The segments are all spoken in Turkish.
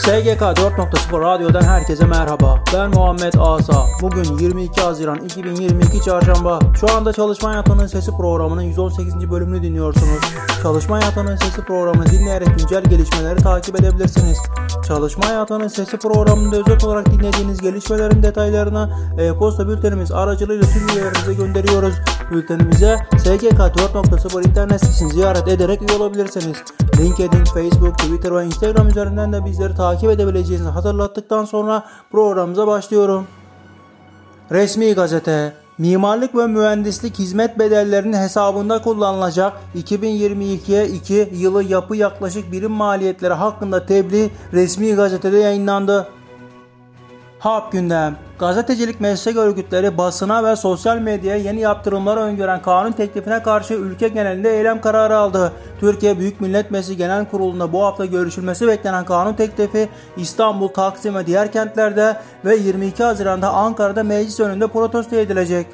SGK 4.0 Radyo'dan herkese merhaba. Ben Muhammed Asa. Bugün 22 Haziran 2022 Çarşamba. Şu anda Çalışma Hayatının Sesi programının 118. bölümünü dinliyorsunuz. Çalışma Hayatının Sesi programını dinleyerek güncel gelişmeleri takip edebilirsiniz. Çalışma Hayatının Sesi programında özet olarak dinlediğiniz gelişmelerin detaylarını e-posta bültenimiz aracılığıyla tüm üyelerimize gönderiyoruz. Bültenimize SGK 4.0 internet sitesini ziyaret ederek üye olabilirsiniz. LinkedIn, Facebook, Twitter ve Instagram üzerinden de bizleri takip edebileceğinizi hatırlattıktan sonra programımıza başlıyorum. Resmi gazete Mimarlık ve mühendislik hizmet bedellerinin hesabında kullanılacak 2022'ye 2 yılı yapı yaklaşık birim maliyetleri hakkında tebliğ resmi gazetede yayınlandı. Hap gündem. Gazetecilik meslek örgütleri basına ve sosyal medyaya yeni yaptırımları öngören kanun teklifine karşı ülke genelinde eylem kararı aldı. Türkiye Büyük Millet Meclisi Genel Kurulu'nda bu hafta görüşülmesi beklenen kanun teklifi İstanbul, Taksim ve diğer kentlerde ve 22 Haziran'da Ankara'da meclis önünde protesto edilecek.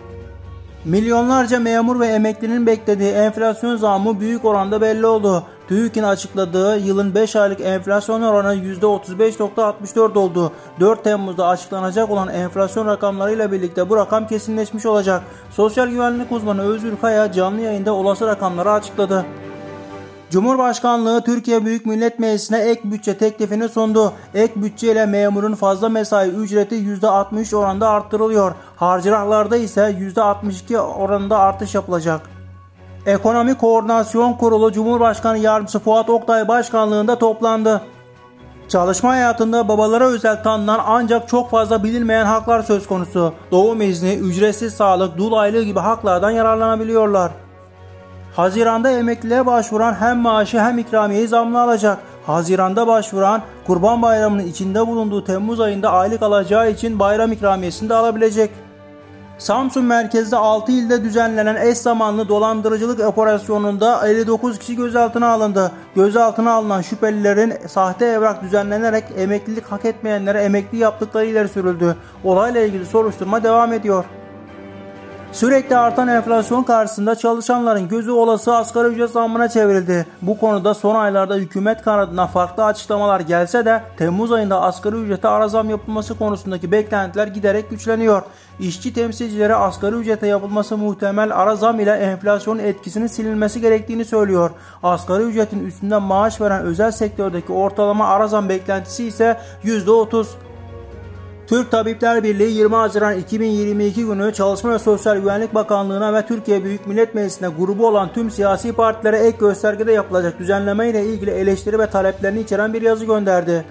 Milyonlarca memur ve emeklinin beklediği enflasyon zammı büyük oranda belli oldu. TÜİK'in açıkladığı yılın 5 aylık enflasyon oranı %35.64 oldu. 4 Temmuz'da açıklanacak olan enflasyon rakamlarıyla birlikte bu rakam kesinleşmiş olacak. Sosyal güvenlik uzmanı Özgür Kaya canlı yayında olası rakamları açıkladı. Cumhurbaşkanlığı Türkiye Büyük Millet Meclisi'ne ek bütçe teklifini sundu. Ek bütçe ile memurun fazla mesai ücreti %63 oranında arttırılıyor. Harcırahlarda ise %62 oranında artış yapılacak. Ekonomi Koordinasyon Kurulu Cumhurbaşkanı Yardımcısı Fuat Oktay Başkanlığında toplandı. Çalışma hayatında babalara özel tanınan ancak çok fazla bilinmeyen haklar söz konusu. Doğum izni, ücretsiz sağlık, dul aylığı gibi haklardan yararlanabiliyorlar. Haziranda emekliliğe başvuran hem maaşı hem ikramiyeyi zamlı alacak. Haziranda başvuran Kurban Bayramı'nın içinde bulunduğu Temmuz ayında aylık alacağı için bayram ikramiyesini de alabilecek. Samsun merkezde 6 ilde düzenlenen eş zamanlı dolandırıcılık operasyonunda 59 kişi gözaltına alındı. Gözaltına alınan şüphelilerin sahte evrak düzenlenerek emeklilik hak etmeyenlere emekli yaptıkları ileri sürüldü. Olayla ilgili soruşturma devam ediyor. Sürekli artan enflasyon karşısında çalışanların gözü olası asgari ücret zammına çevrildi. Bu konuda son aylarda hükümet kanadından farklı açıklamalar gelse de Temmuz ayında asgari ücrete ara zam yapılması konusundaki beklentiler giderek güçleniyor. İşçi temsilcileri asgari ücrete yapılması muhtemel ara zam ile enflasyonun etkisinin silinmesi gerektiğini söylüyor. Asgari ücretin üstünden maaş veren özel sektördeki ortalama ara zam beklentisi ise %30. Türk Tabipler Birliği 20 Haziran 2022 günü Çalışma ve Sosyal Güvenlik Bakanlığı'na ve Türkiye Büyük Millet Meclisi'ne grubu olan tüm siyasi partilere ek göstergede yapılacak düzenleme ile ilgili eleştiri ve taleplerini içeren bir yazı gönderdi.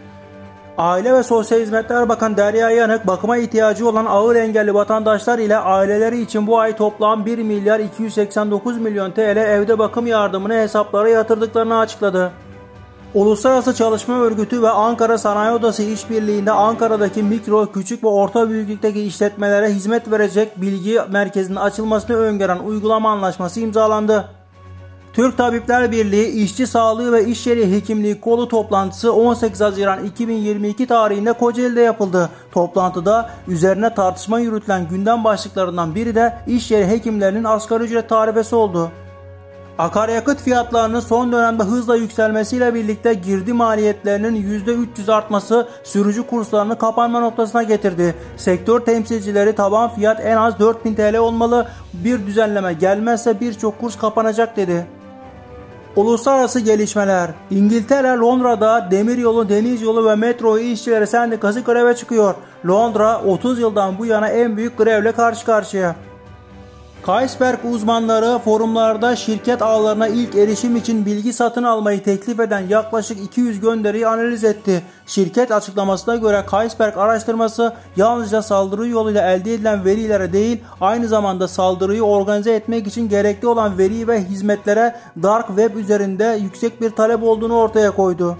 Aile ve Sosyal Hizmetler Bakan Derya Yanık bakıma ihtiyacı olan ağır engelli vatandaşlar ile aileleri için bu ay toplam 1 milyar 289 milyon TL evde bakım yardımını hesaplara yatırdıklarını açıkladı. Uluslararası Çalışma Örgütü ve Ankara Sanayi Odası işbirliğinde Ankara'daki mikro, küçük ve orta büyüklükteki işletmelere hizmet verecek bilgi merkezinin açılmasını öngören uygulama anlaşması imzalandı. Türk Tabipler Birliği İşçi Sağlığı ve İş Yeri Hekimliği Kolu toplantısı 18 Haziran 2022 tarihinde Kocaeli'de yapıldı. Toplantıda üzerine tartışma yürütülen gündem başlıklarından biri de iş yeri hekimlerinin asgari ücret tarifesi oldu. Akaryakıt fiyatlarının son dönemde hızla yükselmesiyle birlikte girdi maliyetlerinin %300 artması sürücü kurslarını kapanma noktasına getirdi. Sektör temsilcileri taban fiyat en az 4000 TL olmalı, bir düzenleme gelmezse birçok kurs kapanacak dedi. Uluslararası gelişmeler. İngiltere Londra'da demiryolu, deniz yolu ve metro işçileri sendikası greve çıkıyor. Londra 30 yıldan bu yana en büyük grevle karşı karşıya. Kaisberg uzmanları forumlarda şirket ağlarına ilk erişim için bilgi satın almayı teklif eden yaklaşık 200 gönderiyi analiz etti. Şirket açıklamasına göre Kaisberg araştırması yalnızca saldırı yoluyla elde edilen verilere değil aynı zamanda saldırıyı organize etmek için gerekli olan veri ve hizmetlere Dark Web üzerinde yüksek bir talep olduğunu ortaya koydu.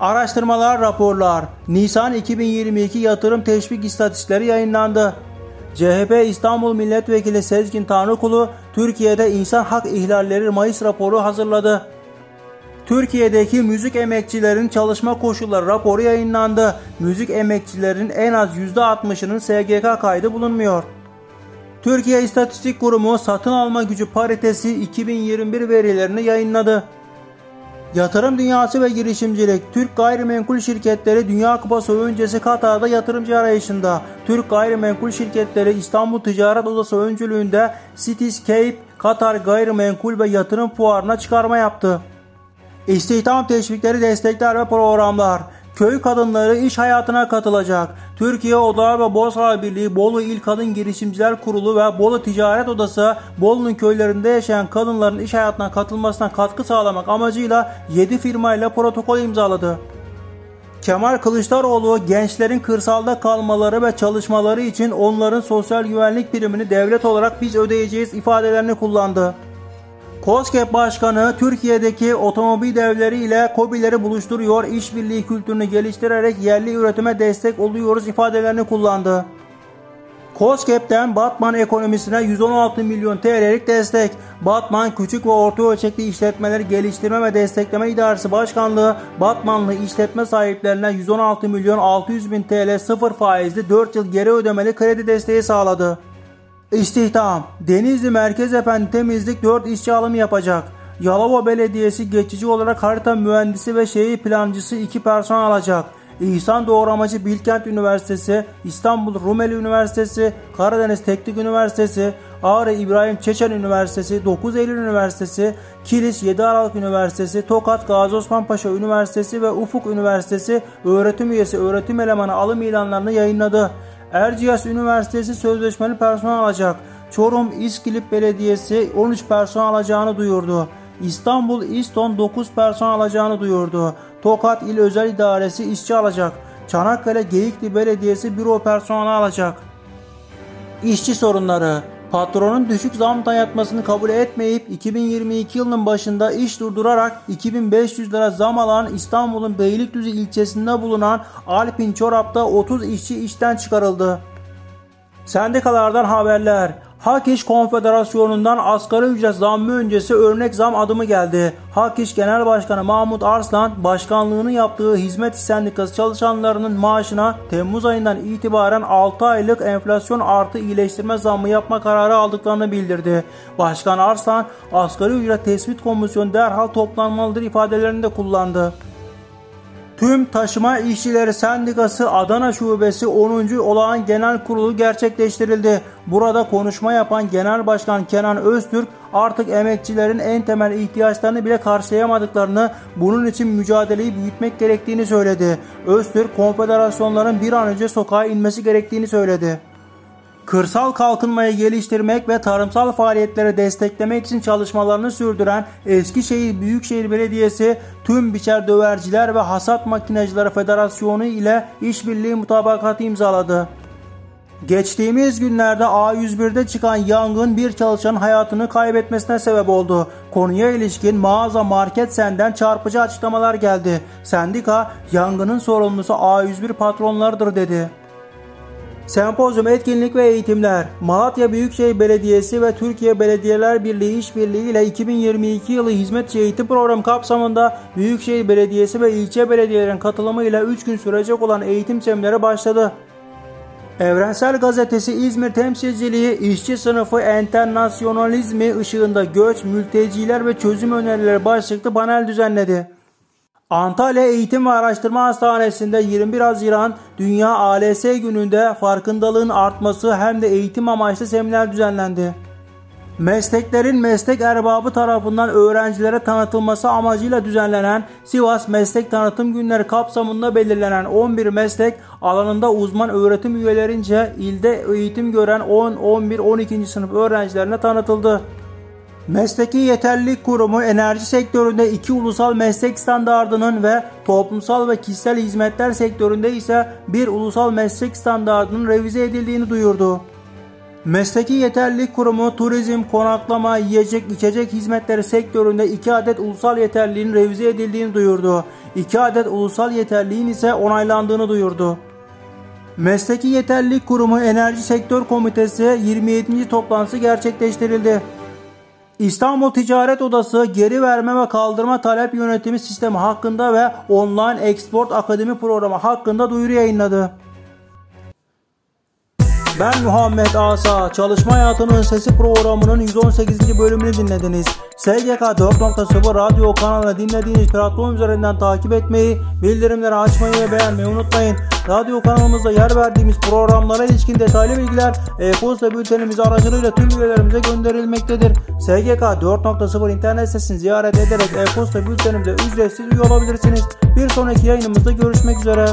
Araştırmalar, raporlar. Nisan 2022 yatırım teşvik istatistikleri yayınlandı. CHP İstanbul Milletvekili Sezgin Tanrıkulu Türkiye'de insan hak ihlalleri Mayıs raporu hazırladı. Türkiye'deki müzik emekçilerin çalışma koşulları raporu yayınlandı. Müzik emekçilerin en az %60'ının SGK kaydı bulunmuyor. Türkiye İstatistik Kurumu satın alma gücü paritesi 2021 verilerini yayınladı. Yatırım dünyası ve girişimcilik. Türk gayrimenkul şirketleri Dünya Kupası öncesi Katar'da yatırımcı arayışında. Türk gayrimenkul şirketleri İstanbul Ticaret Odası öncülüğünde Cityscape Katar Gayrimenkul ve Yatırım Fuarı'na çıkarma yaptı. İstihdam teşvikleri, destekler ve programlar. Köy kadınları iş hayatına katılacak. Türkiye Odalar ve Borsalar Birliği, Bolu İl Kadın Girişimciler Kurulu ve Bolu Ticaret Odası Bolu'nun köylerinde yaşayan kadınların iş hayatına katılmasına katkı sağlamak amacıyla 7 firmayla protokol imzaladı. Kemal Kılıçdaroğlu gençlerin kırsalda kalmaları ve çalışmaları için onların sosyal güvenlik primini devlet olarak biz ödeyeceğiz ifadelerini kullandı. COSGAP Başkanı Türkiye'deki otomobil devleri ile COBİ'leri buluşturuyor, işbirliği kültürünü geliştirerek yerli üretime destek oluyoruz ifadelerini kullandı. COSGAP'ten Batman ekonomisine 116 milyon TL'lik destek. Batman Küçük ve Orta Ölçekli İşletmeleri Geliştirme ve Destekleme İdaresi Başkanlığı Batmanlı işletme sahiplerine 116 milyon 600 bin TL sıfır faizli 4 yıl geri ödemeli kredi desteği sağladı. İstihdam Denizli Merkez Efendi Temizlik 4 işçi alımı yapacak. Yalova Belediyesi geçici olarak harita mühendisi ve şehir plancısı 2 personel alacak. İhsan Doğramacı Bilkent Üniversitesi, İstanbul Rumeli Üniversitesi, Karadeniz Teknik Üniversitesi, Ağrı İbrahim Çeçen Üniversitesi, 9 Eylül Üniversitesi, Kilis 7 Aralık Üniversitesi, Tokat Gazi Osman Paşa Üniversitesi ve Ufuk Üniversitesi öğretim üyesi öğretim elemanı alım ilanlarını yayınladı. Erciyes Üniversitesi sözleşmeli personel alacak. Çorum İskilip Belediyesi 13 personel alacağını duyurdu. İstanbul İston 9 personel alacağını duyurdu. Tokat İl Özel İdaresi işçi alacak. Çanakkale Geyikli Belediyesi büro personeli alacak. İşçi sorunları Patronun düşük zam dayatmasını kabul etmeyip 2022 yılının başında iş durdurarak 2500 lira zam alan İstanbul'un Beylikdüzü ilçesinde bulunan Alpin Çorap'ta 30 işçi işten çıkarıldı. Sendikalardan haberler. Hak İş Konfederasyonu'ndan asgari ücret zammı öncesi örnek zam adımı geldi. Hak İş Genel Başkanı Mahmut Arslan, başkanlığını yaptığı Hizmet Sendikası çalışanlarının maaşına Temmuz ayından itibaren 6 aylık enflasyon artı iyileştirme zammı yapma kararı aldıklarını bildirdi. Başkan Arslan, asgari ücret tespit komisyonu derhal toplanmalıdır ifadelerini de kullandı. Tüm Taşıma İşçileri Sendikası Adana Şubesi 10. Olağan Genel Kurulu gerçekleştirildi. Burada konuşma yapan Genel Başkan Kenan Öztürk artık emekçilerin en temel ihtiyaçlarını bile karşılayamadıklarını, bunun için mücadeleyi büyütmek gerektiğini söyledi. Öztürk, konfederasyonların bir an önce sokağa inmesi gerektiğini söyledi kırsal kalkınmayı geliştirmek ve tarımsal faaliyetleri desteklemek için çalışmalarını sürdüren Eskişehir Büyükşehir Belediyesi tüm biçer döverciler ve hasat makinecileri federasyonu ile işbirliği mutabakatı imzaladı. Geçtiğimiz günlerde A101'de çıkan yangın bir çalışan hayatını kaybetmesine sebep oldu. Konuya ilişkin mağaza market senden çarpıcı açıklamalar geldi. Sendika yangının sorumlusu A101 patronlarıdır dedi. Sempozyum etkinlik ve eğitimler Malatya Büyükşehir Belediyesi ve Türkiye Belediyeler Birliği İşbirliği ile 2022 yılı hizmetçi eğitim programı kapsamında Büyükşehir Belediyesi ve ilçe belediyelerin katılımıyla 3 gün sürecek olan eğitim seminerleri başladı. Evrensel Gazetesi İzmir temsilciliği işçi sınıfı enternasyonalizmi ışığında göç, mülteciler ve çözüm önerileri başlıklı panel düzenledi. Antalya Eğitim ve Araştırma Hastanesi'nde 21 Haziran Dünya ALS gününde farkındalığın artması hem de eğitim amaçlı seminer düzenlendi. Mesleklerin meslek erbabı tarafından öğrencilere tanıtılması amacıyla düzenlenen Sivas Meslek Tanıtım Günleri kapsamında belirlenen 11 meslek alanında uzman öğretim üyelerince ilde eğitim gören 10, 11, 12. sınıf öğrencilerine tanıtıldı. Mesleki Yeterlilik Kurumu enerji sektöründe iki ulusal meslek standardının ve toplumsal ve kişisel hizmetler sektöründe ise bir ulusal meslek standardının revize edildiğini duyurdu. Mesleki Yeterlilik Kurumu turizm, konaklama, yiyecek, içecek hizmetleri sektöründe 2 adet ulusal yeterliliğin revize edildiğini duyurdu. 2 adet ulusal yeterliğin ise onaylandığını duyurdu. Mesleki Yeterlilik Kurumu Enerji Sektör Komitesi 27. toplantısı gerçekleştirildi. İstanbul Ticaret Odası geri verme ve kaldırma talep yönetimi sistemi hakkında ve Online Export Akademi programı hakkında duyuru yayınladı. Ben Muhammed Asa. Çalışma Hayatının Sesi programının 118. bölümünü dinlediniz. SGK 4.0 radyo kanalını dinlediğiniz platform üzerinden takip etmeyi, bildirimleri açmayı ve beğenmeyi unutmayın. Radyo kanalımızda yer verdiğimiz programlara ilişkin detaylı bilgiler e-posta bültenimiz aracılığıyla tüm üyelerimize gönderilmektedir. SGK 4.0 internet sitesini ziyaret ederek e-posta bültenimize ücretsiz üye olabilirsiniz. Bir sonraki yayınımızda görüşmek üzere.